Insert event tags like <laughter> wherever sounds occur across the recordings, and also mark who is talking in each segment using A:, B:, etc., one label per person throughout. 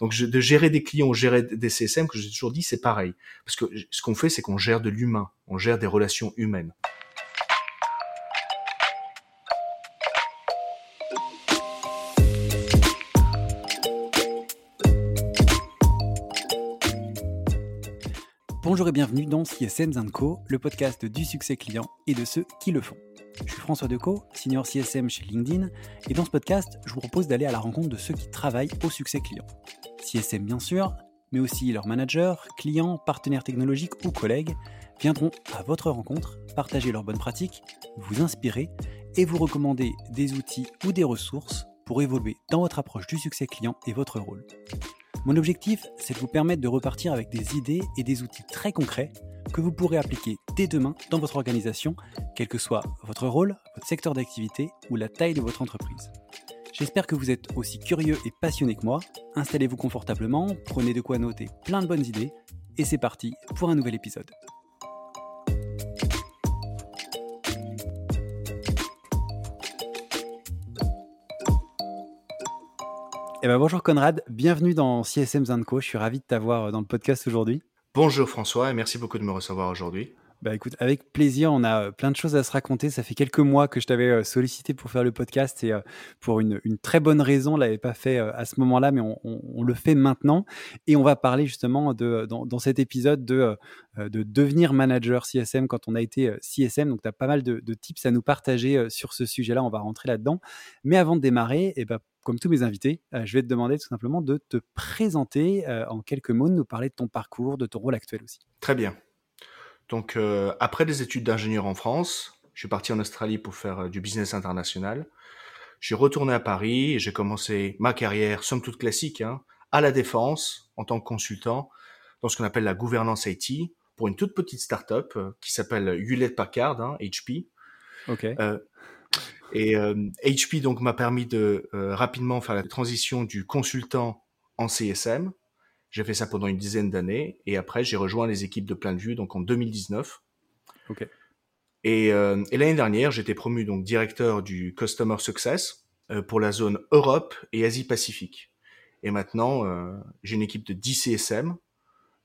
A: Donc de gérer des clients, gérer des CSM, que j'ai toujours dit, c'est pareil. Parce que ce qu'on fait, c'est qu'on gère de l'humain, on gère des relations humaines.
B: Bonjour et bienvenue dans CSM Co, le podcast du succès client et de ceux qui le font. Je suis François Decaux, senior CSM chez LinkedIn, et dans ce podcast, je vous propose d'aller à la rencontre de ceux qui travaillent au succès client. CSM bien sûr, mais aussi leurs managers, clients, partenaires technologiques ou collègues viendront à votre rencontre, partager leurs bonnes pratiques, vous inspirer et vous recommander des outils ou des ressources pour évoluer dans votre approche du succès client et votre rôle. Mon objectif, c'est de vous permettre de repartir avec des idées et des outils très concrets que vous pourrez appliquer dès demain dans votre organisation, quel que soit votre rôle, votre secteur d'activité ou la taille de votre entreprise. J'espère que vous êtes aussi curieux et passionné que moi. Installez-vous confortablement, prenez de quoi noter plein de bonnes idées, et c'est parti pour un nouvel épisode. Eh ben bonjour Conrad, bienvenue dans CSM Zanco. Je suis ravi de t'avoir dans le podcast aujourd'hui.
A: Bonjour François et merci beaucoup de me recevoir aujourd'hui.
B: Bah écoute, avec plaisir, on a euh, plein de choses à se raconter. Ça fait quelques mois que je t'avais euh, sollicité pour faire le podcast et euh, pour une, très bonne raison, on l'avait pas fait à ce moment-là, mais on, le fait maintenant. Et on va parler justement dans, cet épisode de, de devenir manager CSM quand on a été CSM. Donc tu as pas mal de, tips à nous partager sur ce sujet-là, on va rentrer là-dedans. Mais avant de démarrer, et eh ben, comme tous mes invités, je vais te demander tout simplement de te présenter en quelques mots, de nous parler de ton parcours, de ton rôle actuel aussi.
A: Très bien. Donc, euh, après des études d'ingénieur en France, je suis parti en Australie pour faire euh, du business international. Je suis retourné à Paris et j'ai commencé ma carrière, somme toute classique, hein, à la défense en tant que consultant dans ce qu'on appelle la gouvernance IT pour une toute petite start-up euh, qui s'appelle Hewlett Packard, HP.
B: Hein, ok.
A: et HP donc m'a permis de rapidement faire la transition du consultant en CSM j'ai fait ça pendant une dizaine d'années et après j'ai rejoint les équipes de plein de vue donc en 2019.
B: Ok.
A: Et, euh, et l'année dernière, j'étais promu donc directeur du Customer Success euh, pour la zone Europe et Asie-Pacifique. Et maintenant, euh, j'ai une équipe de 10 CSM.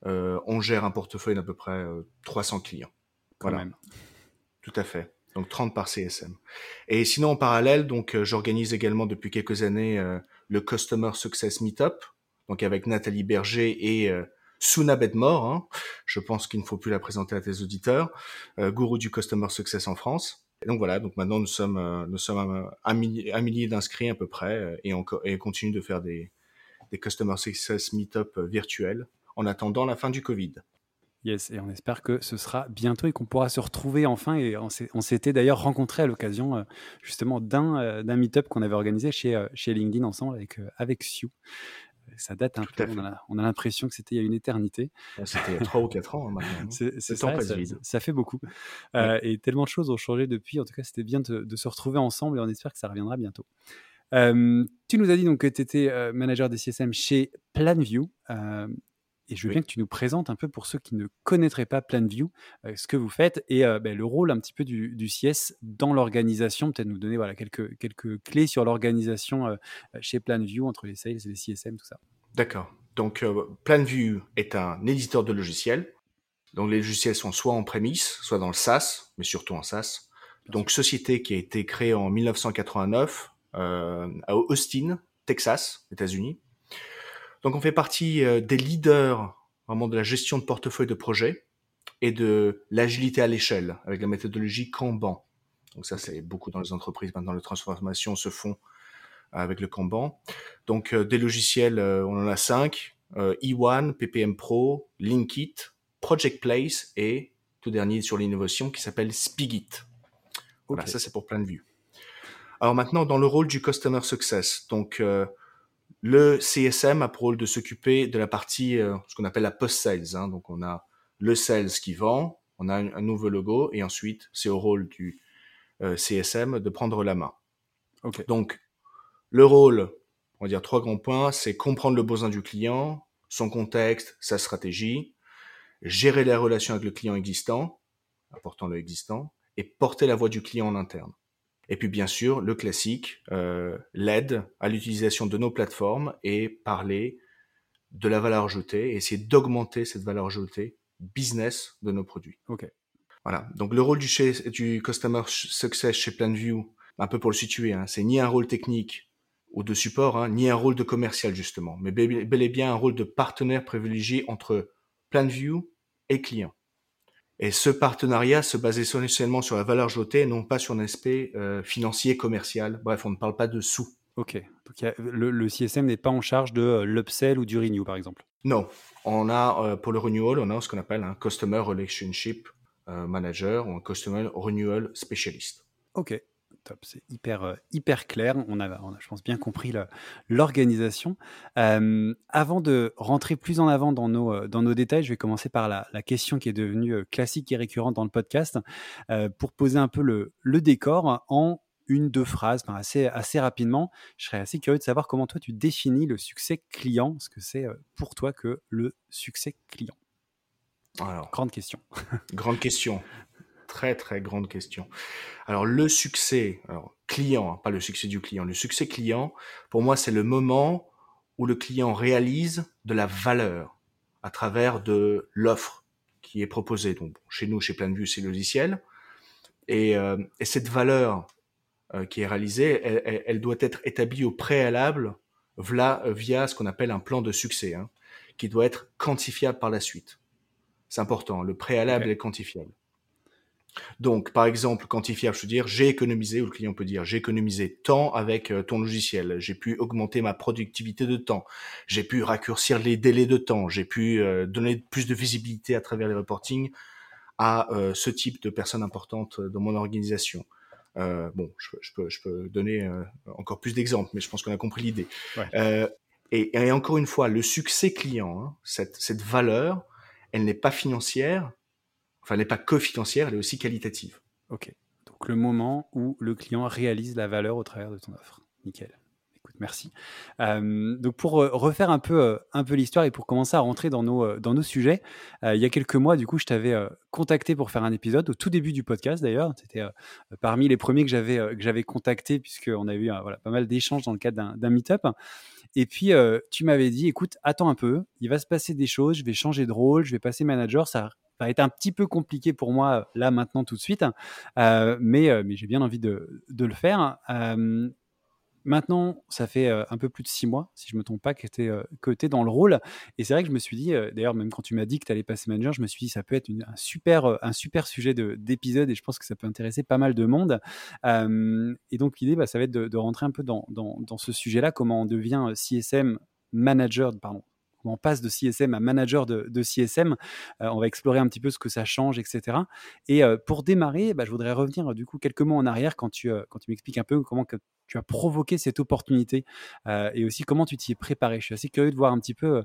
A: Euh, on gère un portefeuille d'à peu près 300 clients.
B: Quand voilà. Même.
A: Tout à fait. Donc 30 par CSM. Et sinon, en parallèle, donc j'organise également depuis quelques années le Customer Success Meetup donc avec Nathalie Berger et euh, Suna Bedmore. Hein. Je pense qu'il ne faut plus la présenter à tes auditeurs, euh, gourou du customer success en France. Donc voilà, donc maintenant nous sommes euh, un, millier, d'inscrits à peu près et on, et continue de faire des, des customer success meetup virtuels en attendant la fin du Covid.
B: Yes, et on espère que ce sera bientôt et qu'on pourra se retrouver enfin. Et on s'était d'ailleurs rencontré à l'occasion justement d'un d'un meetup qu'on avait organisé chez, chez LinkedIn ensemble avec, avec Sue ça date un peu. On a, l'impression que c'était il y a une éternité.
A: C'était il y a 3 ou 4 ans hein, maintenant. <laughs>
B: C'est ça, ça, fait beaucoup. Euh, et tellement de choses ont changé depuis. En tout cas, c'était bien de, se retrouver ensemble et on espère que ça reviendra bientôt. Euh, tu nous as dit donc que tu étais euh, manager des CSM chez Planview. Et je veux bien que tu nous présentes un peu pour ceux qui ne connaîtraient pas PlanView, euh, ce que vous faites et euh, ben, le rôle un petit peu du, du CS dans l'organisation. Peut-être nous donner voilà, quelques, quelques clés sur l'organisation euh, chez PlanView entre les sales et les CSM, tout ça.
A: D'accord. Donc PlanView est un éditeur de logiciels. Donc les logiciels sont soit en prémisse, soit dans le SaaS, mais surtout en SaaS. Donc société qui a été créée en 1989 à Austin, Texas, États-Unis donc on fait partie euh, des leaders vraiment de la gestion de portefeuille de projet et de l'agilité à l'échelle avec la méthodologie Kanban. Donc ça c'est beaucoup dans les entreprises maintenant les transformations se font avec le Kanban. Donc euh, des logiciels, euh, on en a cinq E1, PPM Pro, Linkit, Project Place et tout dernier sur l'innovation qui s'appelle Spigit. Voilà, ça c'est pour plein de vues. Alors maintenant dans le rôle du Customer Success, donc le CSM a pour rôle de s'occuper de la partie, euh, ce qu'on appelle la post-sales. Hein. Donc on a le sales qui vend, on a un, nouveau logo, et ensuite c'est au rôle du euh, CSM de prendre la main. Donc le rôle, on va dire trois grands points, c'est comprendre le besoin du client, son contexte, sa stratégie, gérer les relations avec le client existant, important le existant, et porter la voix du client en interne. Et puis bien sûr, le classique, euh, l'aide à l'utilisation de nos plateformes et parler de la valeur ajoutée et essayer d'augmenter cette valeur ajoutée business de nos produits.
B: Ok.
A: Voilà. Donc le rôle du, chez, du customer success chez PlanView, un peu pour le situer, hein, c'est ni un rôle technique ou de support, hein, ni un rôle de commercial justement, mais bel et bien un rôle de partenaire privilégié entre PlanView et client. Et ce partenariat se basait essentiellement sur la valeur ajoutée, non pas sur un aspect euh, financier, commercial. Bref, on ne parle pas de sous.
B: Ok. Donc le, CSM n'est pas en charge de euh, l'upsell ou du renew, par exemple?
A: Non. On a euh, pour le renewal, on a ce qu'on appelle un customer relationship manager ou un customer renewal specialist.
B: Ok c'est hyper, euh, hyper clair. On a, je pense, bien compris l'organisation. Euh, avant de rentrer plus en avant dans nos, euh, dans nos détails, je vais commencer par la, question qui est devenue classique et récurrente dans le podcast pour poser un peu le, le décor en une, deux phrases, assez, assez rapidement. Je serais assez curieux de savoir comment toi tu définis le succès client, ce que c'est pour toi que le succès client? Alors, grande question.
A: grande question très très grande question. Alors le succès, alors client, hein, pas le succès du client, le succès client, pour moi c'est le moment où le client réalise de la valeur à travers de l'offre qui est proposée. Donc chez nous, chez Planview, c'est logiciel. Et, euh, et cette valeur euh, qui est réalisée, elle, doit être établie au préalable via, via ce qu'on appelle un plan de succès, hein, qui doit être quantifiable par la suite. C'est important, le préalable est quantifiable. Donc, par exemple, quantifiable, je veux dire, j'ai économisé, ou le client peut dire, j'ai économisé temps avec euh, ton logiciel, j'ai pu augmenter ma productivité de temps, j'ai pu raccourcir les délais de temps, j'ai pu euh, donner plus de visibilité à travers les reportings à euh, ce type de personnes importantes dans mon organisation. bon, je, peux, je peux donner encore plus d'exemples, mais je pense qu'on a compris l'idée. Et, et, encore une fois, le succès client, hein, cette, cette valeur, elle n'est pas financière, enfin, elle n'est pas que financière, elle est aussi qualitative.
B: Ok. Donc le moment où le client réalise la valeur au travers de ton offre. Nickel. Écoute, merci. Euh, donc pour euh, refaire un peu, euh, un peu l'histoire et pour commencer à rentrer dans nos, dans nos sujets, il y a quelques mois, du coup, je t'avais contacté pour faire un épisode au tout début du podcast d'ailleurs. C'était parmi les premiers que j'avais que j'avais contacté puisqu'on a eu voilà, pas mal d'échanges dans le cadre d'un meet-up. Et puis, tu m'avais dit, écoute, attends un peu, il va se passer des choses, je vais changer de rôle, je vais passer manager, ça va être un petit peu compliqué pour moi là maintenant tout de suite, euh, mais, euh, mais j'ai bien envie de, de le faire. Euh, maintenant, ça fait un peu plus de six mois, si je me trompe pas, que tu es, dans le rôle. Et c'est vrai que je me suis dit, d'ailleurs, même quand tu m'as dit que tu allais passer manager, je me suis dit, ça peut être un, super, un super sujet d'épisode et je pense que ça peut intéresser pas mal de monde. et donc, l'idée, bah, ça va être de, de, rentrer un peu dans, dans, dans ce sujet-là, comment on devient CSM manager, pardon, on passe de CSM à manager de, CSM. Euh, on va explorer un petit peu ce que ça change, etc. Et euh, pour démarrer, bah, je voudrais revenir du coup quelques mots en arrière quand tu, euh, quand tu m'expliques un peu comment tu as provoqué cette opportunité et aussi comment tu t'y es préparé. Je suis assez curieux de voir un petit peu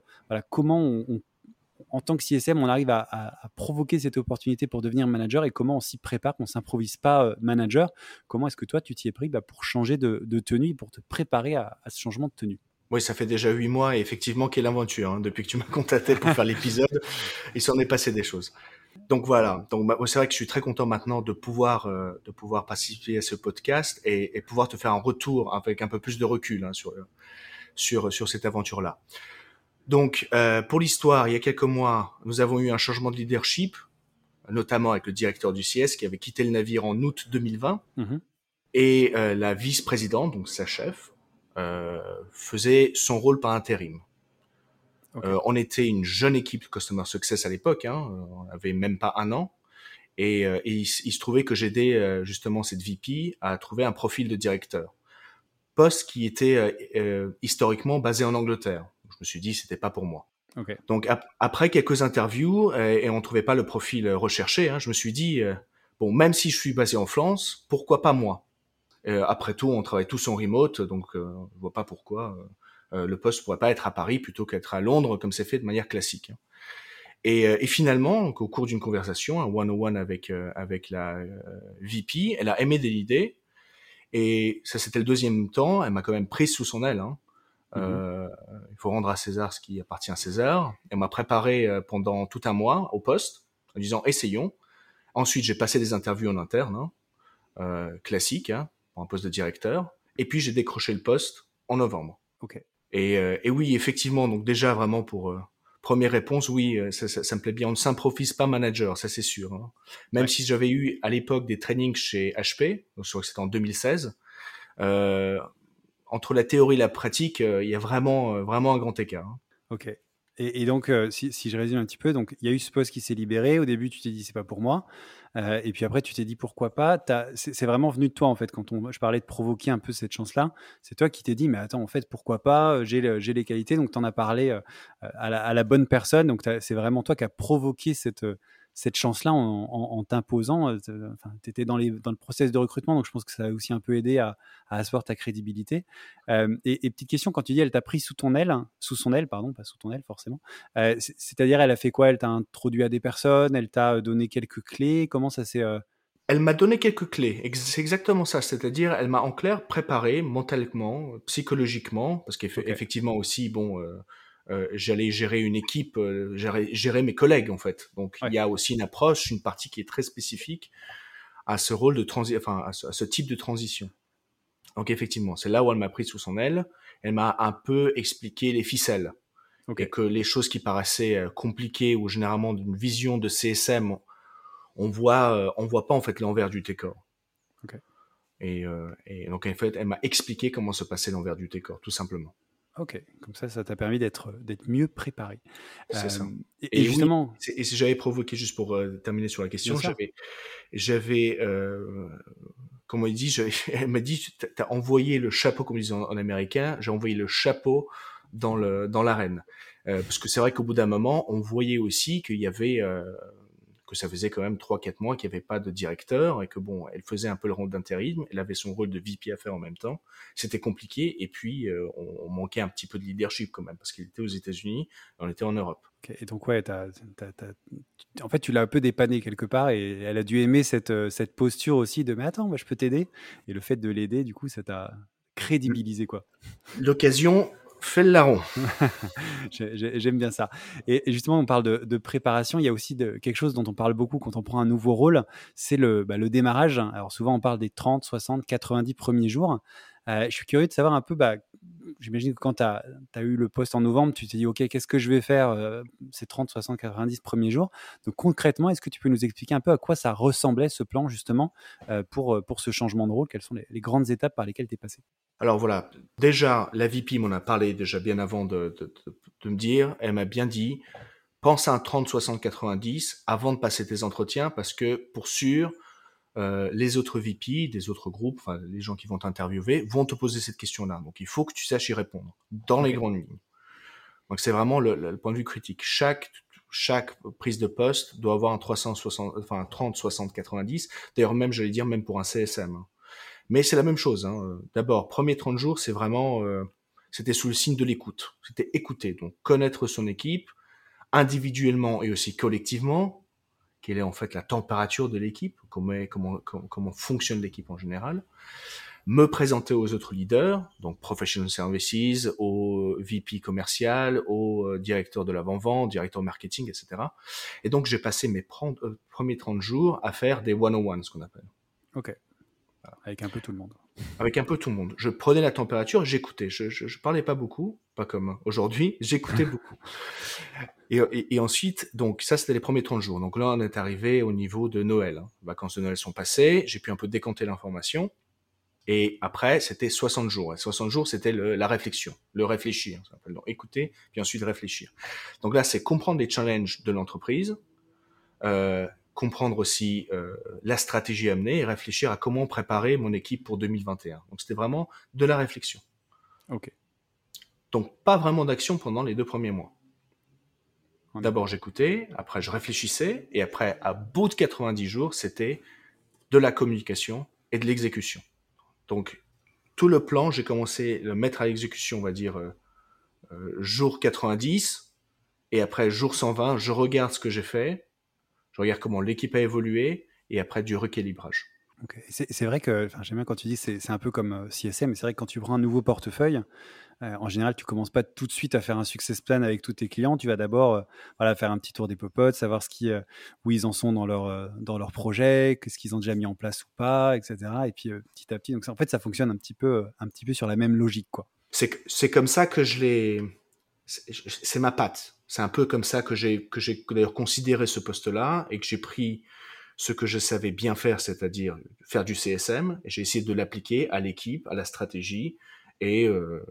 B: comment en tant que CSM, on arrive à, provoquer cette opportunité pour devenir manager et comment on s'y prépare, qu'on ne s'improvise pas manager. Comment est-ce que toi, tu t'y es pris bah, pour changer de, tenue pour te préparer à ce changement de tenue?
A: Oui, ça fait déjà huit mois et effectivement, quelle aventure. Hein, depuis que tu m'as contacté pour faire <laughs> l'épisode, il s'en est passé des choses. Donc voilà. Donc bah, c'est vrai que je suis très content maintenant de pouvoir euh, de pouvoir participer à ce podcast et, et, pouvoir te faire un retour avec un peu plus de recul hein, sur sur sur cette aventure-là. Donc euh, pour l'histoire, il y a quelques mois, nous avons eu un changement de leadership, notamment avec le directeur du CS qui avait quitté le navire en août 2020 mmh et euh, la vice-présidente, donc sa chef, faisait son rôle par intérim. Euh, on était une jeune équipe de Customer Success à l'époque, hein, on avait même pas un an, et, euh, il, se trouvait que j'aidais justement cette VP à trouver un profil de directeur, poste qui était historiquement basé en Angleterre. Je me suis dit c'était pas pour moi. Donc après quelques interviews et, on trouvait pas le profil recherché, hein, je me suis dit bon même si je suis basé en France, pourquoi pas moi? Euh, après tout, on travaille tous en remote, donc euh, je vois pas pourquoi euh, le poste pourrait pas être à Paris plutôt qu'être à Londres, comme c'est fait de manière classique. Hein. Et, et, finalement, au cours d'une conversation, un one-on-one avec avec la VP, elle a aimé l'idée. Et ça, c'était le deuxième temps. Elle m'a quand même prise sous son aile. Hein. Euh, il faut rendre à César ce qui appartient à César. Elle m'a préparé pendant tout un mois au poste en disant essayons. Ensuite, j'ai passé des interviews en interne, hein, euh, classiques, hein, pour un poste de directeur. Et puis j'ai décroché le poste en novembre.
B: Ok.
A: Et, et, oui, effectivement, donc déjà vraiment pour première réponse, oui, ça, ça, ça, me plaît bien. On ne s'improvise pas manager, ça c'est sûr. Hein. Même si j'avais eu à l'époque des trainings chez HP, donc je crois que c'était en 2016, euh, entre la théorie et la pratique, il y a vraiment, vraiment un grand écart. Hein.
B: Ok. Et, donc, euh, si, je résume un petit peu, donc il y a eu ce poste qui s'est libéré. Au début, tu t'es dit c'est pas pour moi, euh, et puis après, tu t'es dit pourquoi pas? C'est vraiment venu de toi en fait. Quand on, je parlais de provoquer un peu cette chance-là, c'est toi qui t'es dit mais attends en fait pourquoi pas? J'ai les qualités, donc tu en as parlé euh, à la, à, la, bonne personne. Donc c'est vraiment toi qui as provoqué cette cette chance-là en, t'imposant. Euh, tu étais dans, dans le process de recrutement, donc je pense que ça a aussi un peu aidé à, asseoir ta crédibilité. Euh, et, petite question, quand tu dis elle t'a pris sous ton aile, sous son aile, pardon, pas sous ton aile forcément, euh, c'est-à-dire elle a fait quoi? Elle t'a introduit à des personnes? Elle t'a donné quelques clés? Comment ça s'est...
A: Elle m'a donné quelques clés, c'est exactement ça, c'est-à-dire elle m'a en clair préparé mentalement, psychologiquement, parce qu'effectivement aussi, bon, euh, j'allais gérer une équipe, euh, gérer, mes collègues en fait. Donc il y a aussi une approche, une partie qui est très spécifique à ce rôle de transi enfin à ce, type de transition. Donc effectivement, c'est là où elle m'a pris sous son aile. Elle m'a un peu expliqué les ficelles. Et que les choses qui paraissaient euh, compliquées ou généralement d'une vision de CSM, on voit, on voit pas en fait l'envers du décor. Et, et, donc en fait, elle m'a expliqué comment se passait l'envers du décor, tout simplement.
B: Ok, comme ça, ça t'a permis d'être d'être mieux préparé.
A: C'est ça. Euh, et, justement, et si j'avais provoqué juste pour euh, terminer sur la question, j'avais j'avais euh, comment il dit, <laughs> elle m'a dit, t'as envoyé le chapeau comme ils disent en, américain, j'ai envoyé le chapeau dans le dans l'arène, parce que c'est vrai qu'au bout d'un moment, on voyait aussi qu'il y avait que ça faisait quand même 3-4 mois qu'il n'y avait pas de directeur et que bon, elle faisait un peu le rôle d'intérim, elle avait son rôle de VP à faire en même temps. C'était compliqué et puis euh, on, manquait un petit peu de leadership quand même parce qu'il était aux États-Unis, on était en Europe.
B: Et donc ouais, en fait tu l'as un peu dépanné quelque part et elle a dû aimer cette, euh, cette posture aussi de mais attends, moi je peux t'aider et le fait de l'aider du coup ça t'a crédibilisé quoi.
A: L'occasion Fais le larron. <laughs>
B: J'aime bien ça. Et justement, on parle de, préparation. Il y a aussi de, quelque chose dont on parle beaucoup quand on prend un nouveau rôle, c'est le, bah, le démarrage. Alors souvent, on parle des 30, 60, 90 premiers jours. Euh, je suis curieux de savoir un peu, bah, j'imagine que quand tu as, eu le poste en novembre, tu t'es dit, OK, qu'est-ce que je vais faire euh, ces 30, 60, 90 premiers jours? Donc concrètement, est-ce que tu peux nous expliquer un peu à quoi ça ressemblait ce plan justement euh, pour, pour ce changement de rôle? Quelles sont les, grandes étapes par lesquelles tu es passé?
A: Alors voilà, déjà, la VP m'en a parlé déjà bien avant de, de me dire, elle m'a bien dit, pense à un 30, 60, 90 avant de passer tes entretiens parce que pour sûr, euh, les autres VP des autres groupes, enfin les gens qui vont t'interviewer, vont te poser cette question-là. Donc il faut que tu saches y répondre dans les grandes lignes. Donc c'est vraiment le, point de vue critique. Chaque chaque prise de poste doit avoir un 360, enfin 30, 60, 90. D'ailleurs même, j'allais dire même pour un CSM. Hein. Mais c'est la même chose. Hein. D'abord, premier 30 jours, c'est vraiment, euh, c'était sous le signe de l'écoute. C'était écouter, donc connaître son équipe individuellement et aussi collectivement, quelle est en fait la température de l'équipe, comment, comment, comment fonctionne l'équipe en général, me présenter aux autres leaders, donc professional services, au VP commercial, au euh, directeur de l'avant-vente, directeur marketing, etc. Et donc j'ai passé mes euh, premiers 30 jours à faire des one-on-one, ce qu'on appelle.
B: Ok. Avec un peu tout le monde.
A: Avec un peu tout le monde. Je prenais la température, j'écoutais. Je, je, parlais pas beaucoup, pas comme aujourd'hui, j'écoutais <laughs> beaucoup. Et, ensuite, donc ça c'était les premiers 30 jours. Donc là on est arrivé au niveau de Noël. Hein. Les vacances de Noël sont passées, j'ai pu un peu décompter l'information. Et après, c'était 60 jours. Et 60 jours, c'était la réflexion, le réfléchir. Ça donc écouter, puis ensuite réfléchir. Donc là, c'est comprendre les challenges de l'entreprise, euh, comprendre aussi euh, la stratégie à mener et réfléchir à comment préparer mon équipe pour 2021. Donc c'était vraiment de la réflexion.
B: Ok.
A: Donc pas vraiment d'action pendant les deux premiers mois. D'abord j'écoutais, après je réfléchissais, et après, à bout de 90 jours, c'était de la communication et de l'exécution. Donc tout le plan, j'ai commencé à le mettre à l'exécution, on va dire, euh, euh, jour 90, et après jour 120, je regarde ce que j'ai fait, je regarde comment l'équipe a évolué et après du recalibrage.
B: C'est vrai que, j'aime bien quand tu dis c'est un peu comme euh, CSM, mais c'est vrai que quand tu prends un nouveau portefeuille, euh, en général, tu commences pas tout de suite à faire un success plan avec tous tes clients. Tu vas d'abord euh, voilà, faire un petit tour des popotes, savoir ce qui, où ils en sont dans leur, dans leur projet, ce qu'ils ont déjà mis en place ou pas, etc. Et puis petit à petit, donc en fait, ça fonctionne un petit peu, un petit peu sur la même logique. quoi.
A: c'est comme ça que je l'ai. C'est ma patte. C'est un peu comme ça que j'ai que j'ai d'ailleurs considéré ce poste-là et que j'ai pris ce que je savais bien faire, c'est-à-dire faire du CSM. J'ai essayé de l'appliquer à l'équipe, à la stratégie, et, euh,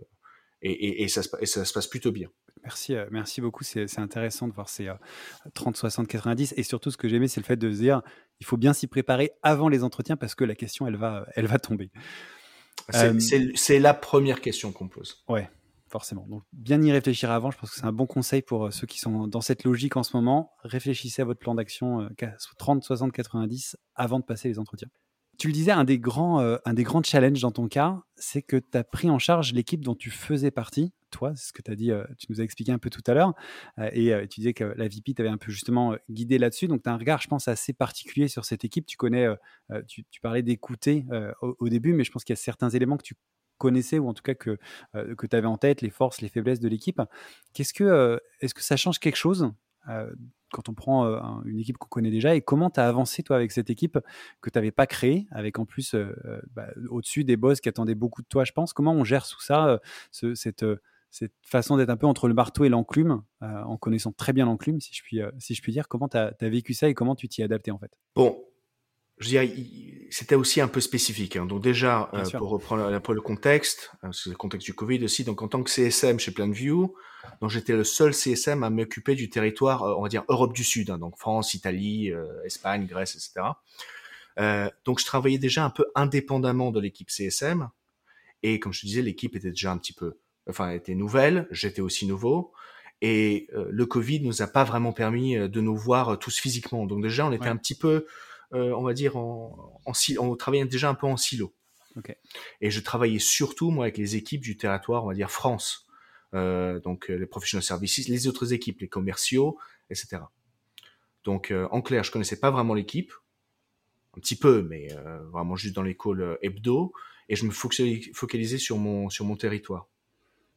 A: et, et, ça se, et, ça se, passe plutôt bien.
B: Merci, euh, merci beaucoup. C'est intéressant de voir ces 30, 60, 90. Et surtout, ce que j'aimais, c'est le fait de se dire il faut bien s'y préparer avant les entretiens parce que la question, elle va, elle va tomber.
A: C'est la première question qu'on pose.
B: Ouais, forcément. Donc, bien y réfléchir avant, je pense que c'est un bon conseil pour euh, ceux qui sont dans cette logique en ce moment. Réfléchissez à votre plan d'action 30, 60, 90 avant de passer les entretiens. Tu le disais, un des grands, euh, un des grands challenges dans ton cas, c'est que tu as pris en charge l'équipe dont tu faisais partie, toi, c'est ce que tu as dit, euh, tu nous as expliqué un peu tout à l'heure, et tu disais que la VP t'avait un peu justement guidé là-dessus, donc tu as un regard, je pense, assez particulier sur cette équipe. Tu connais, tu, parlais d'écouter au, au, début, mais je pense qu'il y a certains éléments que tu connaissais ou en tout cas que, euh, que tu avais en tête, les forces, les faiblesses de l'équipe. Qu'est-ce que, euh, est-ce que ça change quelque chose euh, quand on prend une équipe qu'on connaît déjà et comment tu as avancé toi avec cette équipe que tu n'avais pas créée, avec en plus bah, au-dessus des boss qui attendaient beaucoup de toi, je pense? Comment on gère tout ça, cette, cette façon d'être un peu entre le marteau et l'enclume, en connaissant très bien l'enclume, si, je puis, si je puis dire? Comment tu as, as, vécu ça et comment tu t'y es adapté en fait?
A: Bon, je dirais, c'était aussi un peu spécifique. Hein. Donc déjà, euh, pour reprendre un peu le contexte, euh, c'est le contexte du Covid aussi. Donc en tant que CSM chez Planview, donc j'étais le seul CSM à m'occuper du territoire, euh, on va dire Europe du Sud, hein, donc France, Italie, Espagne, Grèce, etc. donc je travaillais déjà un peu indépendamment de l'équipe CSM. Et comme je te disais, l'équipe était déjà un petit peu, enfin, était nouvelle. J'étais aussi nouveau. Et le Covid nous a pas vraiment permis de nous voir tous physiquement. Donc déjà, on était un petit peu on va dire, en, en, on travaillait déjà un peu en silo. Et je travaillais surtout, moi, avec les équipes du territoire, on va dire France. Euh, donc euh, les professional services, les autres équipes, les commerciaux, etc. Donc en clair, je connaissais pas vraiment l'équipe, un petit peu, mais vraiment juste dans les calls hebdo, et je me focalisais sur mon sur mon territoire.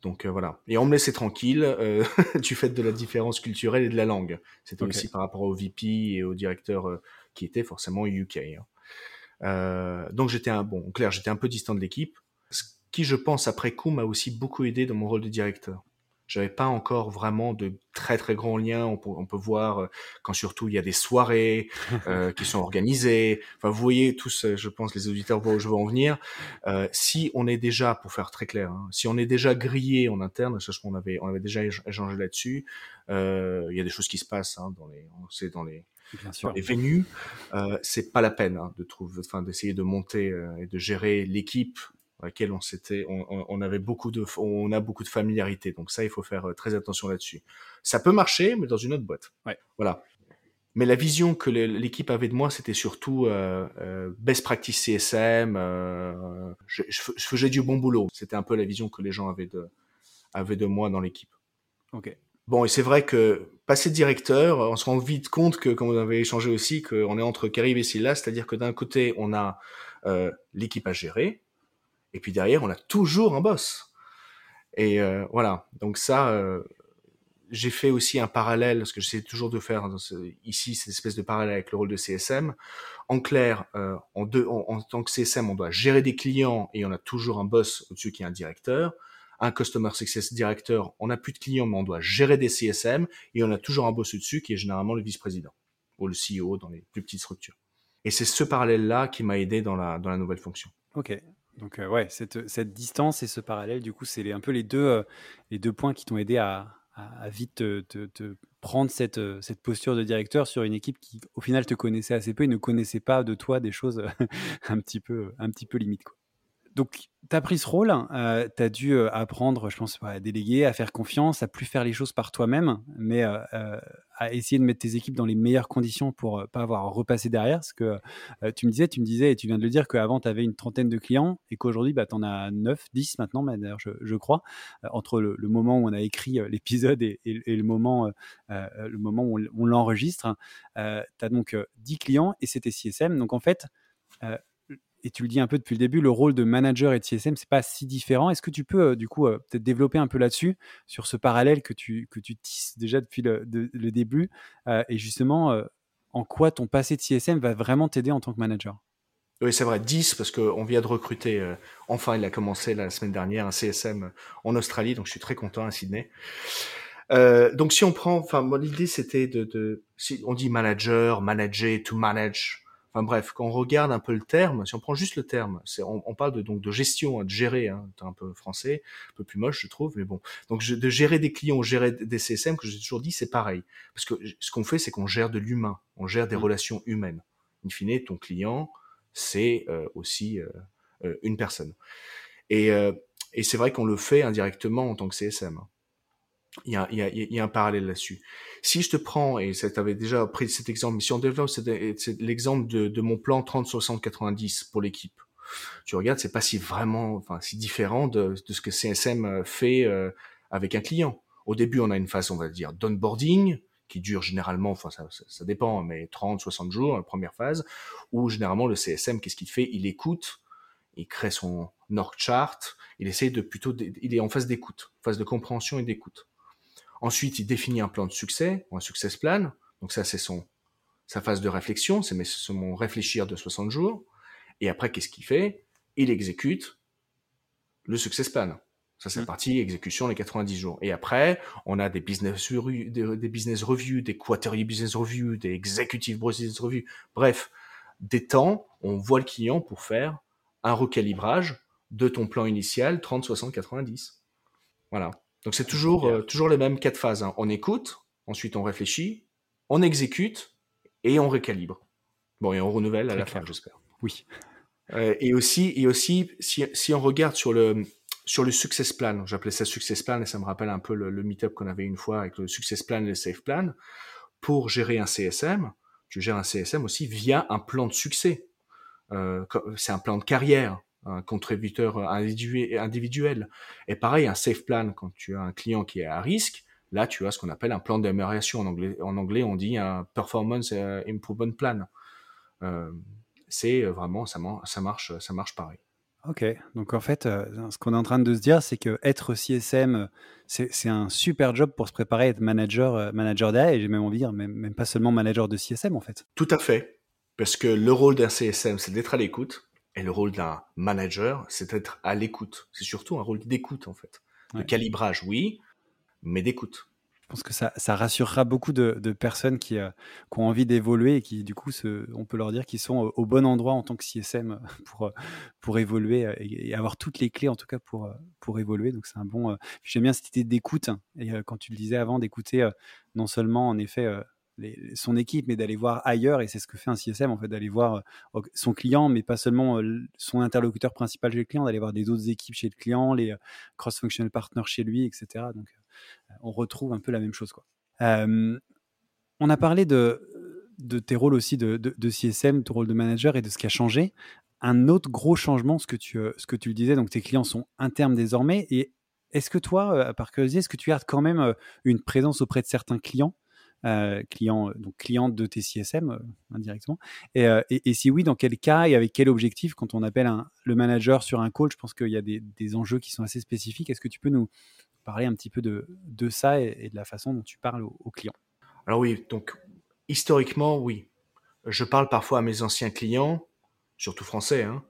A: Donc voilà. Et on me laissait tranquille euh, <laughs> du fait de la différence culturelle et de la langue. C'était aussi par rapport au VP et au directeur qui était forcément UK. Hein. Euh, donc j'étais un bon, clair, j'étais un peu distant de l'équipe, ce qui, je pense, après coup, m'a aussi beaucoup aidé dans mon rôle de directeur. J'avais pas encore vraiment de très très grands liens. On peut, on peut voir euh, quand surtout il y a des soirées <laughs> euh, qui sont organisées. Enfin, vous voyez tous, je pense, les auditeurs voient où je veux en venir. Euh, si on est déjà, pour faire très clair, hein, si on est déjà grillé en interne, je qu'on avait, on avait déjà échangé là-dessus. Il y a des choses qui se passent hein, dans les, on sait dans les Les venues, euh, c'est pas la peine hein, de trouver, enfin d'essayer de monter euh, et de gérer l'équipe à laquelle on s'était, on, on, avait beaucoup de, on a beaucoup de familiarité. Donc ça, il faut faire euh, très attention là-dessus. Ça peut marcher, mais dans une autre boîte.
B: Ouais.
A: Voilà. Mais la vision que l'équipe avait de moi, c'était surtout euh, euh, best practice CSM. Euh, je, je, faisais du bon boulot. C'était un peu la vision que les gens avaient de, avaient de moi dans l'équipe.
B: Ok.
A: Bon, et c'est vrai que passer directeur, on se rend vite compte que, comme on avait échangé aussi, qu'on est entre Caribe et Silla, c'est-à-dire que d'un côté, on a euh, l'équipe à gérer, et puis derrière, on a toujours un boss. Et euh, voilà, donc ça, euh, j'ai fait aussi un parallèle, parce que j'essaie toujours de faire ici cette espèce de parallèle avec le rôle de CSM. En clair, euh, en, tant que CSM, on doit gérer des clients et on a toujours un boss au-dessus qui est un directeur un Customer Success Director, on n'a plus de clients, mais on doit gérer des CSM, et on a toujours un boss au-dessus qui est généralement le vice-président, ou le CEO dans les plus petites structures. Et c'est ce parallèle-là qui m'a aidé dans la, dans la nouvelle fonction.
B: Ok. Donc, euh, ouais, cette, cette, distance et ce parallèle, du coup, c'est un peu les deux, euh, les deux points qui t'ont aidé à, à, vite te, prendre cette, euh, cette posture de directeur sur une équipe qui, au final, te connaissait assez peu et ne connaissait pas de toi des choses <laughs> un petit peu, un peu limites. Donc, tu as pris ce rôle, euh, tu as dû euh, apprendre, je pense, à déléguer, à faire confiance, à plus faire les choses par toi-même, mais euh, euh à essayer de mettre tes équipes dans les meilleures conditions pour euh, pas avoir à repasser derrière. Parce que tu me disais, tu me disais, et tu viens de le dire, qu'avant, tu avais une trentaine de clients et qu'aujourd'hui, bah, tu en as 9, 10 maintenant, d'ailleurs, je, crois, entre le, moment où on a écrit l'épisode et, le moment, le moment où on, on l'enregistre. tu as donc 10 clients et c'était CSM. Donc, en fait, et tu le dis un peu depuis le début, le rôle de manager et de CSM, c'est pas si différent. Est-ce que tu peux, euh, du coup, euh, peut-être développer un peu là-dessus, sur ce parallèle que tu, que tu tisses déjà depuis le, début, euh, et justement, en quoi ton passé de CSM va vraiment t'aider en tant que manager?
A: Oui, c'est vrai, 10 parce qu'on vient de recruter, enfin il a commencé la semaine dernière, un CSM en Australie, donc je suis très content à Sydney. Donc si on prend, enfin l'idée c'était de, de, si on dit manager, manager, to manage, Enfin bref, quand on regarde un peu le terme, si on prend juste le terme, c'est on, on, parle de donc de gestion, hein, de gérer, hein, un peu français, un peu plus moche je trouve, mais bon. Donc de gérer des clients, gérer des CSM, que j'ai toujours dit, c'est pareil, parce que ce qu'on fait, c'est qu'on gère de l'humain, on gère des mmh. relations humaines. In fine, ton client, c'est euh, aussi euh, euh, une personne. Et, et c'est vrai qu'on le fait indirectement en tant que CSM. Il y a, y a, y a un parallèle là-dessus. Si je te prends, et tu avais déjà pris cet exemple, mais si on développe c'est l'exemple de, de, mon plan 30-60-90 pour l'équipe, tu regardes, c'est pas si vraiment, enfin, si différent de, de ce que CSM euh, fait euh, avec un client. Au début, on a une phase, on va dire, d'onboarding, qui dure généralement, enfin ça, ça, dépend, mais 30, 60 jours, la première phase, où généralement le CSM, qu'est-ce qu'il fait? Il écoute, il crée son org chart, il essaie de plutôt, il est en phase d'écoute, phase de compréhension et d'écoute. Ensuite, il définit un plan de succès, ou un success plan. Donc ça, c'est son sa phase de réflexion, c'est mon réfléchir de 60 jours. Et après, qu'est-ce qu'il fait? Il exécute le success plan. Ça, c'est la mmh. partie exécution les 90 jours. Et après, on a des business, des, des business reviews, des quarterly business reviews, des executive business reviews. Bref, des temps, on voit le client pour faire un recalibrage de ton plan initial 30, 60, 90. Voilà. Donc c'est toujours, euh, toujours les mêmes quatre phases. Hein. On écoute, ensuite on réfléchit, on exécute et on récalibre. Bon, et on renouvelle à la fin, j'espère.
B: Oui.
A: Euh, et aussi, et aussi si, si, on regarde sur le, sur le success plan, j'appelais ça success plan et ça me rappelle un peu le, le meet-up qu'on avait une fois avec le success plan et le safe plan. Pour gérer un CSM, tu gères un CSM aussi via un plan de succès. Euh, c'est un plan de carrière un contributeur individuel. Et pareil, un safe plan, quand tu as un client qui est à risque, là, tu as ce qu'on appelle un plan d'amélioration. En anglais, en anglais, on dit un performance euh, improvement plan. Euh, c'est vraiment, ça, ça, marche, ça marche pareil.
B: Ok, donc en fait, euh, ce qu'on est en train de se dire, c'est que être CSM, c'est un super job pour se préparer à être manager, manager d'AI, et j'ai même envie de dire, même, même pas seulement manager de CSM en fait.
A: Tout à fait, parce que le rôle d'un CSM, c'est d'être à l'écoute, et le rôle d'un manager, c'est d'être à l'écoute. C'est surtout un rôle d'écoute, en fait. De calibrage, oui, mais d'écoute.
B: Je pense que ça, ça rassurera beaucoup de, de personnes qui, euh, qui, ont envie d'évoluer et qui, du coup, se, on peut leur dire qu'ils sont au, bon endroit en tant que CSM <laughs> pour, pour évoluer et, avoir toutes les clés, en tout cas, pour, pour évoluer. Donc, c'est un bon. J'aime bien cette idée d'écoute. Et quand tu le disais avant, d'écouter non seulement, en effet, son équipe, mais d'aller voir ailleurs, et c'est ce que fait un CSM, en fait, d'aller voir euh, son client, mais pas seulement euh, son interlocuteur principal chez le client, d'aller voir des autres équipes chez le client, les euh, cross-functional partners chez lui, etc. Donc, on retrouve un peu la même chose. Quoi. on a parlé de, de tes rôles aussi de, de, CSM, ton rôle de manager et de ce qui a changé. Un autre gros changement, ce que tu, ce que tu le disais, donc tes clients sont internes désormais, et est-ce que toi, par curiosité, est-ce que tu gardes quand même une présence auprès de certains clients? Client, donc cliente de tes CSM euh, indirectement et, euh, et, et, si oui, dans quel cas et avec quel objectif Quand on appelle un, le manager sur un call, je pense qu'il y a des, des, enjeux qui sont assez spécifiques. Est-ce que tu peux nous parler un petit peu de, de ça et, de la façon dont tu parles aux, clients
A: Alors oui, donc historiquement, oui. Je parle parfois à mes anciens clients, surtout français, hein,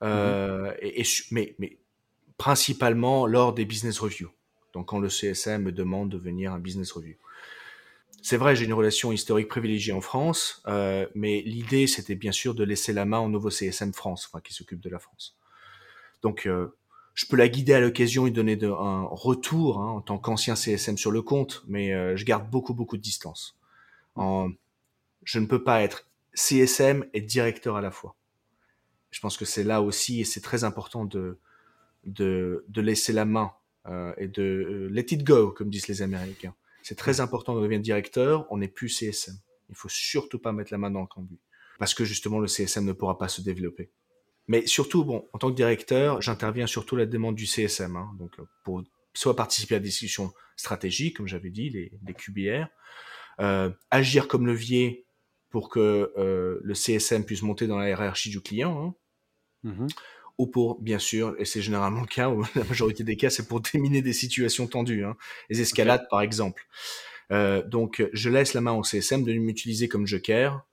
A: mmh et, mais, mais principalement lors des business reviews. Donc quand le CSM me demande de venir à un business review c'est vrai, j'ai une relation historique privilégiée en France, euh, mais l'idée, c'était bien sûr de laisser la main au nouveau CSM France, enfin, qui s'occupe de la France. Donc, euh, je peux la guider à l'occasion et donner de, un retour hein, en tant qu'ancien CSM sur le compte, mais euh, je garde beaucoup, beaucoup de distance. En, je ne peux pas être CSM et directeur à la fois. Je pense que c'est là aussi, et c'est très important de, de, de laisser la main euh, et de euh, let it go, comme disent les Américains. C'est très important de devenir directeur. On n'est plus CSM. Il faut surtout pas mettre la main dans le cambouis. Parce que justement, le CSM ne pourra pas se développer. Mais surtout, bon, en tant que directeur, j'interviens surtout à la demande du CSM. Hein, donc, pour soit participer à des discussions stratégiques, comme j'avais dit, les, les QBR, euh, agir comme levier pour que euh, le CSM puisse monter dans la hiérarchie du client, hein, mm-hmm ou pour, bien sûr, et c'est généralement le cas, ou <laughs> la majorité des cas, c'est pour déminer des situations tendues, hein, les escalades par exemple. Euh, donc, je laisse la main au CSM de m'utiliser comme joker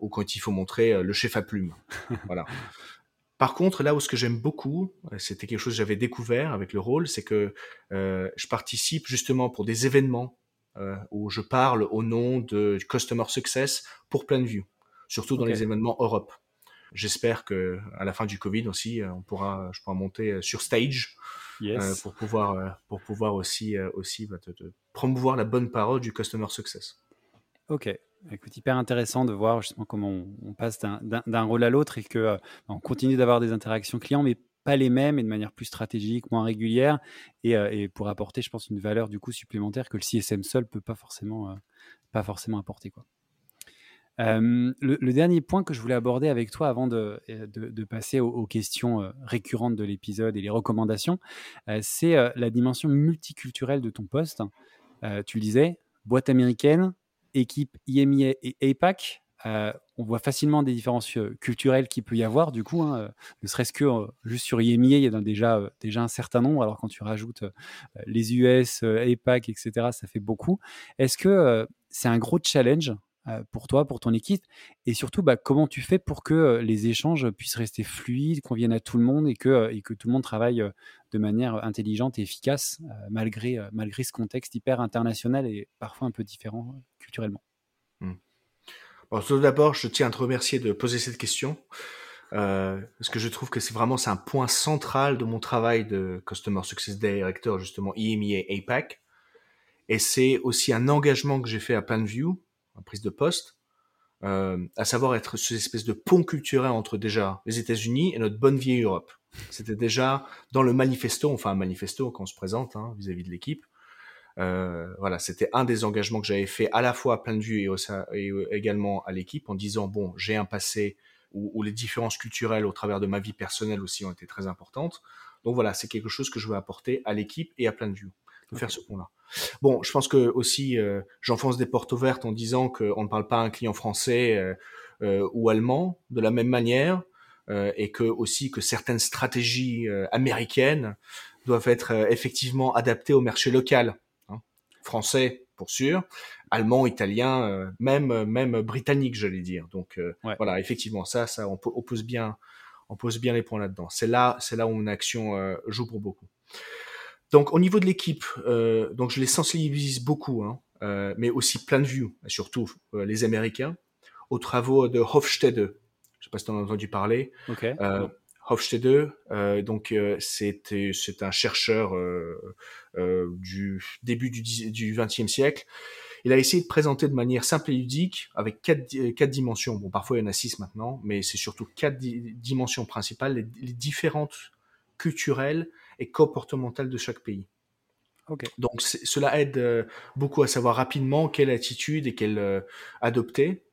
A: ou quand il faut montrer le chef à plume. <laughs> voilà. Par contre, là où ce que j'aime beaucoup, c'était quelque chose que j'avais découvert avec le rôle, c'est que je participe justement pour des événements où je parle au nom de Customer Success pour Plainview, surtout dans les événements Europe. J'espère que à la fin du Covid aussi, on pourra, je pourrai monter sur stage pour pouvoir pour pouvoir aussi aussi bah, promouvoir la bonne parole du Customer Success.
B: Ok, Écoute, hyper intéressant de voir justement comment on, passe d'un rôle à l'autre et que euh, on continue d'avoir des interactions clients, mais pas les mêmes et de manière plus stratégique, moins régulière, et, euh, pour apporter, je pense, une valeur du coup supplémentaire que le CSM seul peut pas forcément, euh, pas forcément apporter. Quoi. Le, dernier point que je voulais aborder avec toi avant de, de, passer aux, questions récurrentes de l'épisode et les recommandations, c'est la dimension multiculturelle de ton poste. tu le disais, boîte américaine, équipe IMIA et APAC, euh, on voit facilement des différences euh, culturelles qu'il peut y avoir, du coup, hein, euh, ne serait-ce que juste sur IMIA, il y en a déjà, déjà un certain nombre, alors quand tu rajoutes les US, APAC, etc., ça fait beaucoup. Est-ce que c'est un gros challenge pour toi, pour ton équipe, et surtout, bah, comment tu fais pour que les échanges puissent rester fluides, conviennent à tout le monde et que, et que tout le monde travaille de manière intelligente et efficace, malgré, ce contexte hyper international et parfois un peu différent culturellement?
A: Tout d'abord, je tiens à te remercier de poser cette question. parce que je trouve que c'est vraiment c'est un point central de mon travail de Customer Success Director, justement EMEA APAC. Et c'est aussi un engagement que j'ai fait à Planview, prise de poste, euh, à savoir être cette espèce de pont culturel entre déjà les États-Unis et notre bonne vieille Europe. C'était déjà dans le manifesto, enfin un manifesto quand on se présente hein, vis-à-vis de l'équipe. Euh, voilà, c'était un des engagements que j'avais fait à la fois à plein de vue et, et également à l'équipe en disant bon, j'ai un passé où, où, les différences culturelles au travers de ma vie personnelle aussi ont été très importantes. Donc voilà, c'est quelque chose que je veux apporter à l'équipe et à plein de faire ce pont-là. Bon, je pense que aussi euh, j'enfonce des portes ouvertes en disant qu'on ne parle pas à un client français euh, euh, ou allemand de la même manière et que aussi que certaines stratégies américaines doivent être effectivement adaptées au marché local, hein. français pour sûr, allemand, italien, même même britannique, j'allais dire. Donc voilà, effectivement, ça, ça, on, pose bien, on pose bien les points là-dedans. C'est là, c'est là où mon action joue pour beaucoup. Donc au niveau de l'équipe, euh, donc je les sensibilise beaucoup, hein, euh, mais aussi plein de vues, surtout euh, les Américains, aux travaux de Hofstede. Je ne sais pas si tu en as entendu parler.
B: Okay.
A: Euh, Hofstede, euh, donc c'est c'est un chercheur du début du, du XXe siècle. Il a essayé de présenter de manière simple et ludique, avec quatre, quatre dimensions. Bon, parfois il y en a six maintenant, mais c'est surtout quatre dimensions principales, les, les différentes culturelles et comportementale de chaque pays. Donc cela aide euh, beaucoup à savoir rapidement quelle attitude et quelle euh, adopter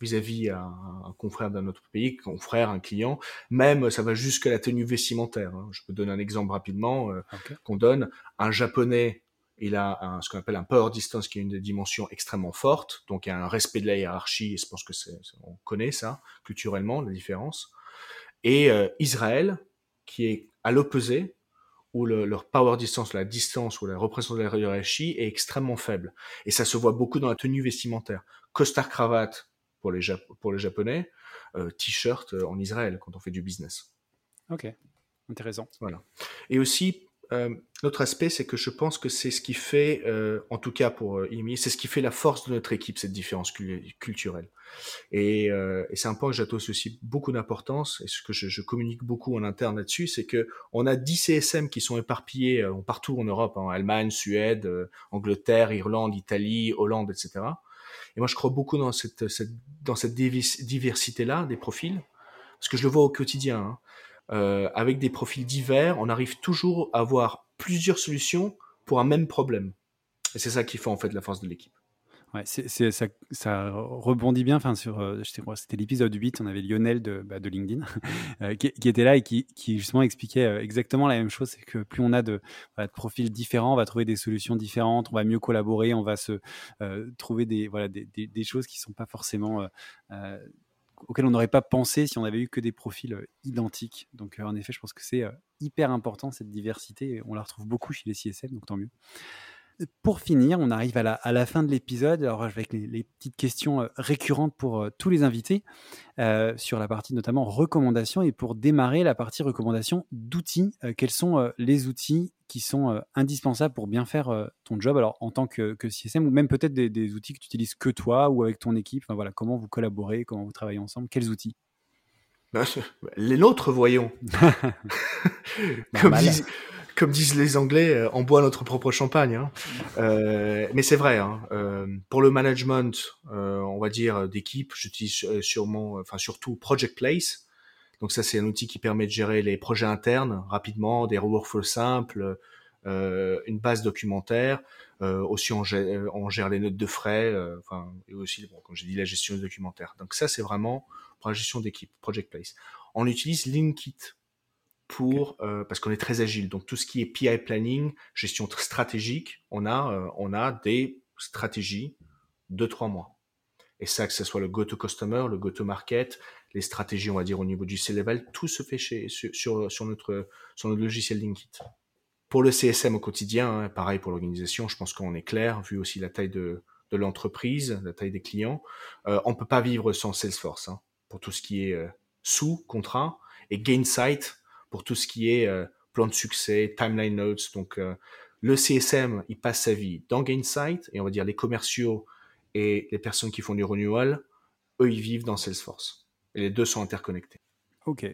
A: vis-à-vis -à un, confrère d'un autre pays, confrère, un client. Même ça va jusqu'à la tenue vestimentaire. Hein. Je peux donner un exemple rapidement euh, qu'on donne. Un japonais, il a un, ce qu'on appelle un power distance qui est une dimension extrêmement forte. Donc il y a un respect de la hiérarchie. Et je pense que c'est, on connaît ça culturellement la différence. Et Israël, qui est à l'opposé, où leur power distance, la distance ou la représentation de la hiérarchie est extrêmement faible. Et ça se voit beaucoup dans la tenue vestimentaire. Costard cravate pour les, pour les Japonais, euh, t-shirt euh, en Israël quand on fait du business.
B: Ok, intéressant.
A: Voilà. Et aussi, euh, l'autre aspect, c'est que je pense que c'est ce qui fait, euh, en tout cas pour euh, Imi, c'est ce qui fait la force de notre équipe, cette différence culturelle. Et, et c'est un point que j'attache aussi beaucoup d'importance, et ce que je, je, communique beaucoup en interne là-dessus, c'est que on a 10 CSM qui sont éparpillés partout en Europe, en hein, Allemagne, Suède, Angleterre, Irlande, Italie, Hollande, etc. Et moi, je crois beaucoup dans cette, cette dans cette diversité-là des profils, parce que je le vois au quotidien. Hein. Euh, avec des profils divers, on arrive toujours à avoir plusieurs solutions pour un même problème. Et c'est ça qui fait en fait la force de l'équipe.
B: Ouais, ça, rebondit bien. Enfin, sur, euh, c'était l'épisode 8, on avait Lionel de, bah, LinkedIn <laughs> euh, qui, était là et qui, justement expliquait exactement la même chose. C'est que plus on a de, profils différents, on va trouver des solutions différentes, on va mieux collaborer, on va se trouver des, des, choses qui sont pas forcément auquel on n'aurait pas pensé si on avait eu que des profils euh, identiques. Donc, euh, en effet, je pense que c'est euh, hyper important cette diversité. On la retrouve beaucoup chez les CSM, donc tant mieux. Pour finir, on arrive à la, à la fin de l'épisode, alors avec les, les, petites questions récurrentes pour tous les invités, euh, sur la partie notamment recommandations. Et pour démarrer la partie recommandation d'outils, euh, quels sont les outils qui sont indispensables pour bien faire ton job, alors en tant que, que CSM, ou même peut-être des, des, outils que tu utilises que toi ou avec ton équipe, enfin, voilà, comment vous collaborez, comment vous travaillez ensemble, quels outils?
A: Bah, <laughs> les nôtres, voyons. <laughs> <laughs> comme, comme, disent, les Anglais, euh, on boit notre propre champagne. Hein. Euh, mais c'est vrai. Hein, euh, pour le management, euh, on va dire d'équipe, j'utilise euh, sûrement, enfin surtout Project Place. Donc ça, c'est un outil qui permet de gérer les projets internes rapidement, des workflows simples, une base documentaire. aussi, on gère, on gère, les notes de frais, enfin et aussi, bon, comme j'ai dit, la gestion documentaire. Donc ça, c'est vraiment pour la gestion d'équipe, Project Place. On utilise Linkit euh, parce qu'on est très agile. Donc tout ce qui est PI planning, gestion stratégique, on a euh, on a des stratégies de trois mois. Et ça, que ce soit le go-to-customer, le go-to-market, les stratégies, on va dire, au niveau du C-level, tout se fait sur, notre, logiciel Linkit. Pour le CSM au quotidien, hein, pareil pour l'organisation, je pense qu'on est clair, vu aussi la taille de, de l'entreprise, la taille des clients. Euh, on peut pas vivre sans Salesforce. Hein pour tout ce qui est euh, sous contrat et Gainsight pour tout ce qui est euh, plan de succès, timeline notes. Donc euh, le CSM, il passe sa vie dans Gainsight et on va dire les commerciaux et les personnes qui font du renewal, eux, ils vivent dans Salesforce. Et les deux sont interconnectés.
B: Ok,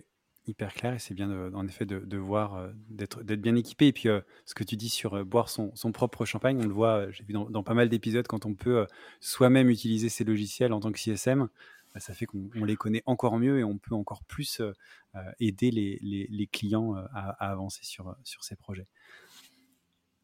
B: hyper clair et c'est bien en effet de, voir d'être bien équipé et puis ce que tu dis sur boire son, propre champagne on le voit j'ai vu dans, dans, pas mal d'épisodes quand on peut soi-même utiliser ces logiciels en tant que CSM bah, ça fait qu'on les connaît encore mieux et on peut encore plus euh, euh, aider les, clients euh, à, avancer sur, sur ces projets.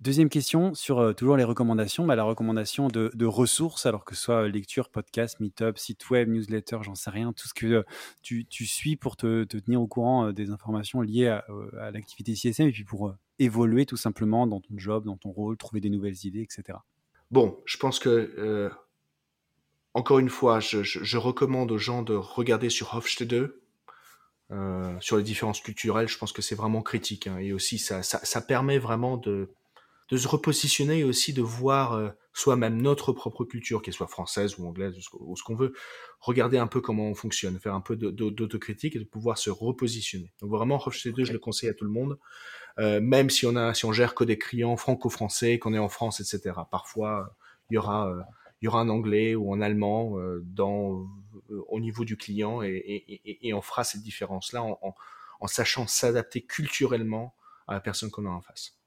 B: Deuxième question sur toujours les recommandations, bah, la recommandation de, ressources, alors que ce soit lecture, podcast, meetup, site web, newsletter, j'en sais rien, tout ce que tu, suis pour te, tenir au courant des informations liées à, l'activité CSM et puis pour évoluer tout simplement dans ton job, dans ton rôle, trouver des nouvelles idées, etc.
A: Bon, je pense que encore une fois, je, recommande aux gens de regarder sur Hofstede, euh, sur les différences culturelles. Je pense que c'est vraiment critique. Hein. et aussi, ça, ça, permet vraiment de, de se repositionner et aussi de voir euh, soi-même notre propre culture, qu'elle soit française ou anglaise ou ce qu'on veut, regarder un peu comment on fonctionne, faire un peu d'autocritique et de pouvoir se repositionner. Donc vraiment, Hofstede, je le conseille à tout le monde, euh, même si on a, si on gère que des clients franco-français, qu'on est en France, etc. Parfois, il y aura euh, il y aura un anglais ou un allemand euh, dans, euh, au niveau du client et, et, et, on fera cette différence-là en, en, sachant s'adapter culturellement à la personne qu'on a en face.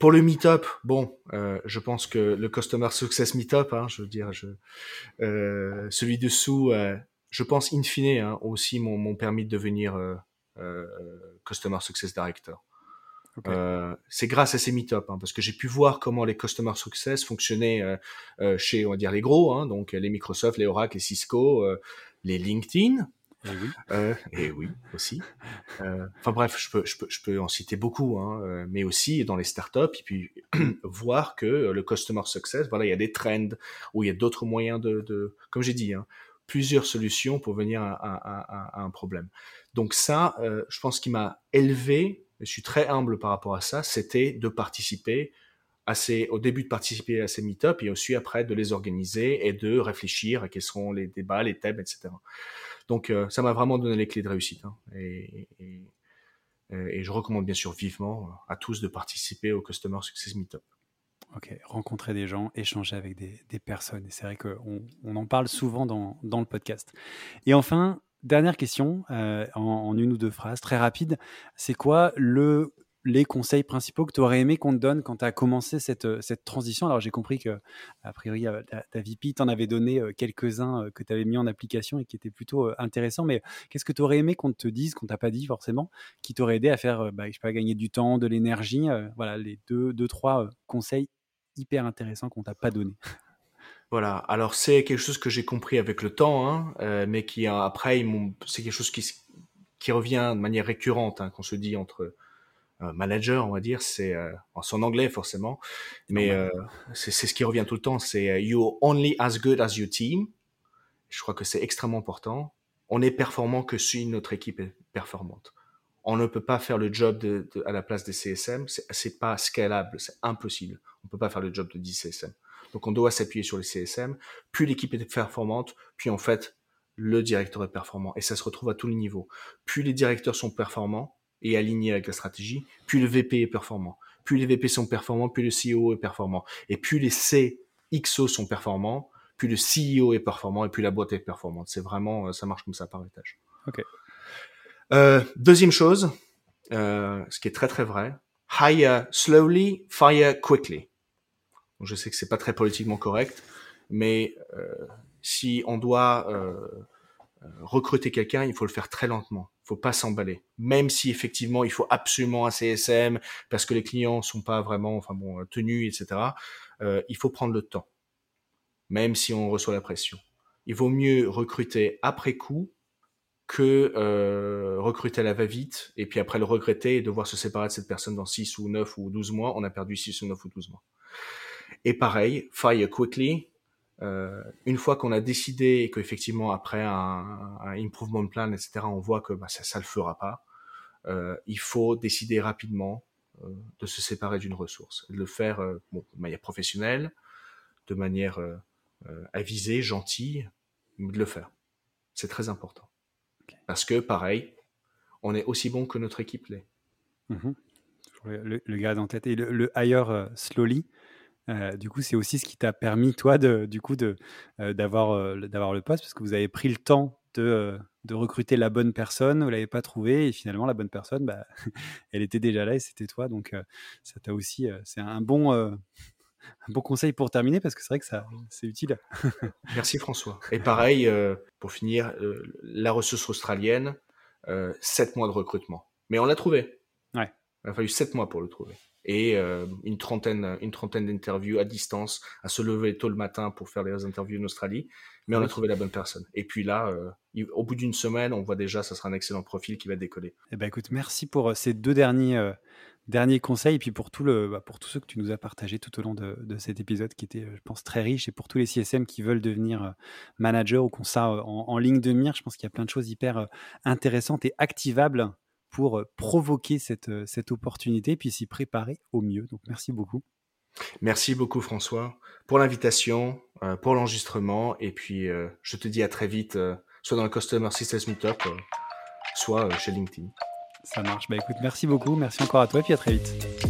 A: Pour le meetup, bon, euh, je pense que le Customer Success Meetup, hein, je veux dire, je, euh, celui dessous, euh, je pense in fine hein, aussi m'ont permis de devenir Customer Success Director. Euh, c'est grâce à ces meet-up, hein, parce que j'ai pu voir comment les customer success fonctionnaient euh, euh, chez, on va dire, les gros, hein, donc les Microsoft, les Oracle, les Cisco, les LinkedIn.
B: Et oui,
A: et oui aussi. Enfin bref, je peux, je peux, je peux en citer beaucoup, hein, mais aussi dans les startups, et puis <clears throat> voir que le customer success, voilà, il y a des trends, où il y a d'autres moyens de, de comme j'ai dit, hein, plusieurs solutions pour venir à, à, à, un problème. Donc ça, je pense qu'il m'a élevé je suis très humble par rapport à ça, c'était de participer au début de participer à ces meet-up et aussi après de les organiser et de réfléchir à quels seront les débats, les thèmes, etc. Donc euh, ça m'a vraiment donné les clés de réussite. Hein. et, je recommande bien sûr vivement à tous de participer au Customer Success Meetup.
B: Ok, rencontrer des gens, échanger avec des, personnes. C'est vrai qu'on on en parle souvent dans le podcast. Et enfin, Dernière question, euh, en, une ou deux phrases, très rapide. C'est quoi le, les conseils principaux que tu aurais aimé qu'on te donne quand tu as commencé cette, euh, cette transition? Alors, j'ai compris que, a priori, euh, ta, ta VP t'en avait donné quelques-uns que tu avais mis en application et qui étaient plutôt intéressants. Mais qu'est-ce que tu aurais aimé qu'on te dise, qu'on t'a pas dit forcément, qui t'aurait aidé à faire, bah, je sais pas, gagner du temps, de l'énergie Voilà, les deux, deux trois conseils hyper intéressants qu'on t'a pas donné.
A: Voilà. Alors c'est quelque chose que j'ai compris avec le temps, hein, euh, mais qui après c'est quelque chose qui qui revient de manière récurrente hein, qu'on se dit entre euh, managers, on va dire, c'est euh, en son anglais forcément, mais euh, c'est ce qui revient tout le temps, c'est you're only as good as your team. Je crois que c'est extrêmement important. On est performant que si notre équipe est performante. on ne peut pas faire le job de, à la place des CSM, c'est pas scalable, c'est impossible. On peut pas faire le job de 10 CSM. Donc on doit s'appuyer sur les CSM. Plus l'équipe est performante, puis en fait le directeur est performant. Et ça se retrouve à tous les niveaux. Plus les directeurs sont performants et alignés avec la stratégie, plus le VP est performant. Plus les VP sont performants, plus le CEO est performant. Et plus les CXO sont performants, plus le CEO est performant et plus la boîte est performante. C'est vraiment, euh, ça marche comme ça par étage.
B: Ok.
A: Euh, deuxième chose, euh, ce qui est très très vrai, hire slowly, fire quickly. Je sais que c'est pas très politiquement correct, mais euh, si on doit euh, euh, recruter quelqu'un, il faut le faire très lentement. Il faut pas s'emballer. Même si effectivement il faut absolument un CSM parce que les clients sont pas vraiment, enfin bon, tenus, etc. Euh, il faut prendre le temps. Même si on reçoit la pression. Il vaut mieux recruter après coup que euh, recruter à la va-vite et puis après le regretter et devoir se séparer de cette personne dans 6 ou 9 ou 12 mois. On a perdu 6 ou 9 ou 12 mois. Et pareil, fire quickly. Euh, une fois qu'on a décidé et qu'effectivement après un, un, improvement plan, etc., on voit que bah, ça, ça le fera pas, euh, il faut décider rapidement euh, de se séparer d'une ressource, de le faire euh, bon, de manière professionnelle, de manière euh, avisée, gentille, mais de le faire. C'est très important. Parce que, pareil, on est aussi bon que notre équipe l'est.
B: Mmh le, le, gars en tête. Et le, le hire slowly, euh, du coup, c'est aussi ce qui t'a permis, toi, de, du coup, euh, d'avoir, euh, d'avoir le poste, parce que vous avez pris le temps de, de recruter la bonne personne, vous l'avez pas trouvé, et finalement, la bonne personne, bah, <laughs> elle était déjà là et c'était toi. Donc, ça t'a aussi, c'est un bon, <laughs> un bon conseil pour terminer, parce que c'est vrai que ça, c'est utile. <laughs>
A: Merci François. Et pareil, pour finir, la ressource australienne, sept mois de recrutement. Mais on l'a trouvé.
B: Ouais.
A: Il a fallu sept mois pour le trouver et euh, une trentaine, une trentaine d'interviews à distance, à se lever tôt le matin pour faire les interviews en Australie. Mais on a trouvé la bonne personne. Et puis là, euh, au bout d'une semaine, on voit déjà, ça sera un excellent profil qui va décoller.
B: Eh ben écoute, merci pour euh, ces deux derniers, euh, derniers conseils, et puis pour, tout le, bah, pour tous ceux que tu nous as partagés tout au long de, de, cet épisode, qui était, je pense, très riche, et pour tous les CSM qui veulent devenir manager ou qu'on ça en, en, ligne de mire, je pense qu'il y a plein de choses hyper intéressantes et activables pour provoquer cette, cette opportunité, puis s'y préparer au mieux. Donc merci beaucoup.
A: Merci beaucoup François pour l'invitation, euh, pour l'enregistrement, et puis euh, je te dis à très vite, euh, soit dans le Customer Success Meetup, soit chez LinkedIn.
B: Ça marche. Bah écoute, merci beaucoup, merci encore à toi, et puis à très vite.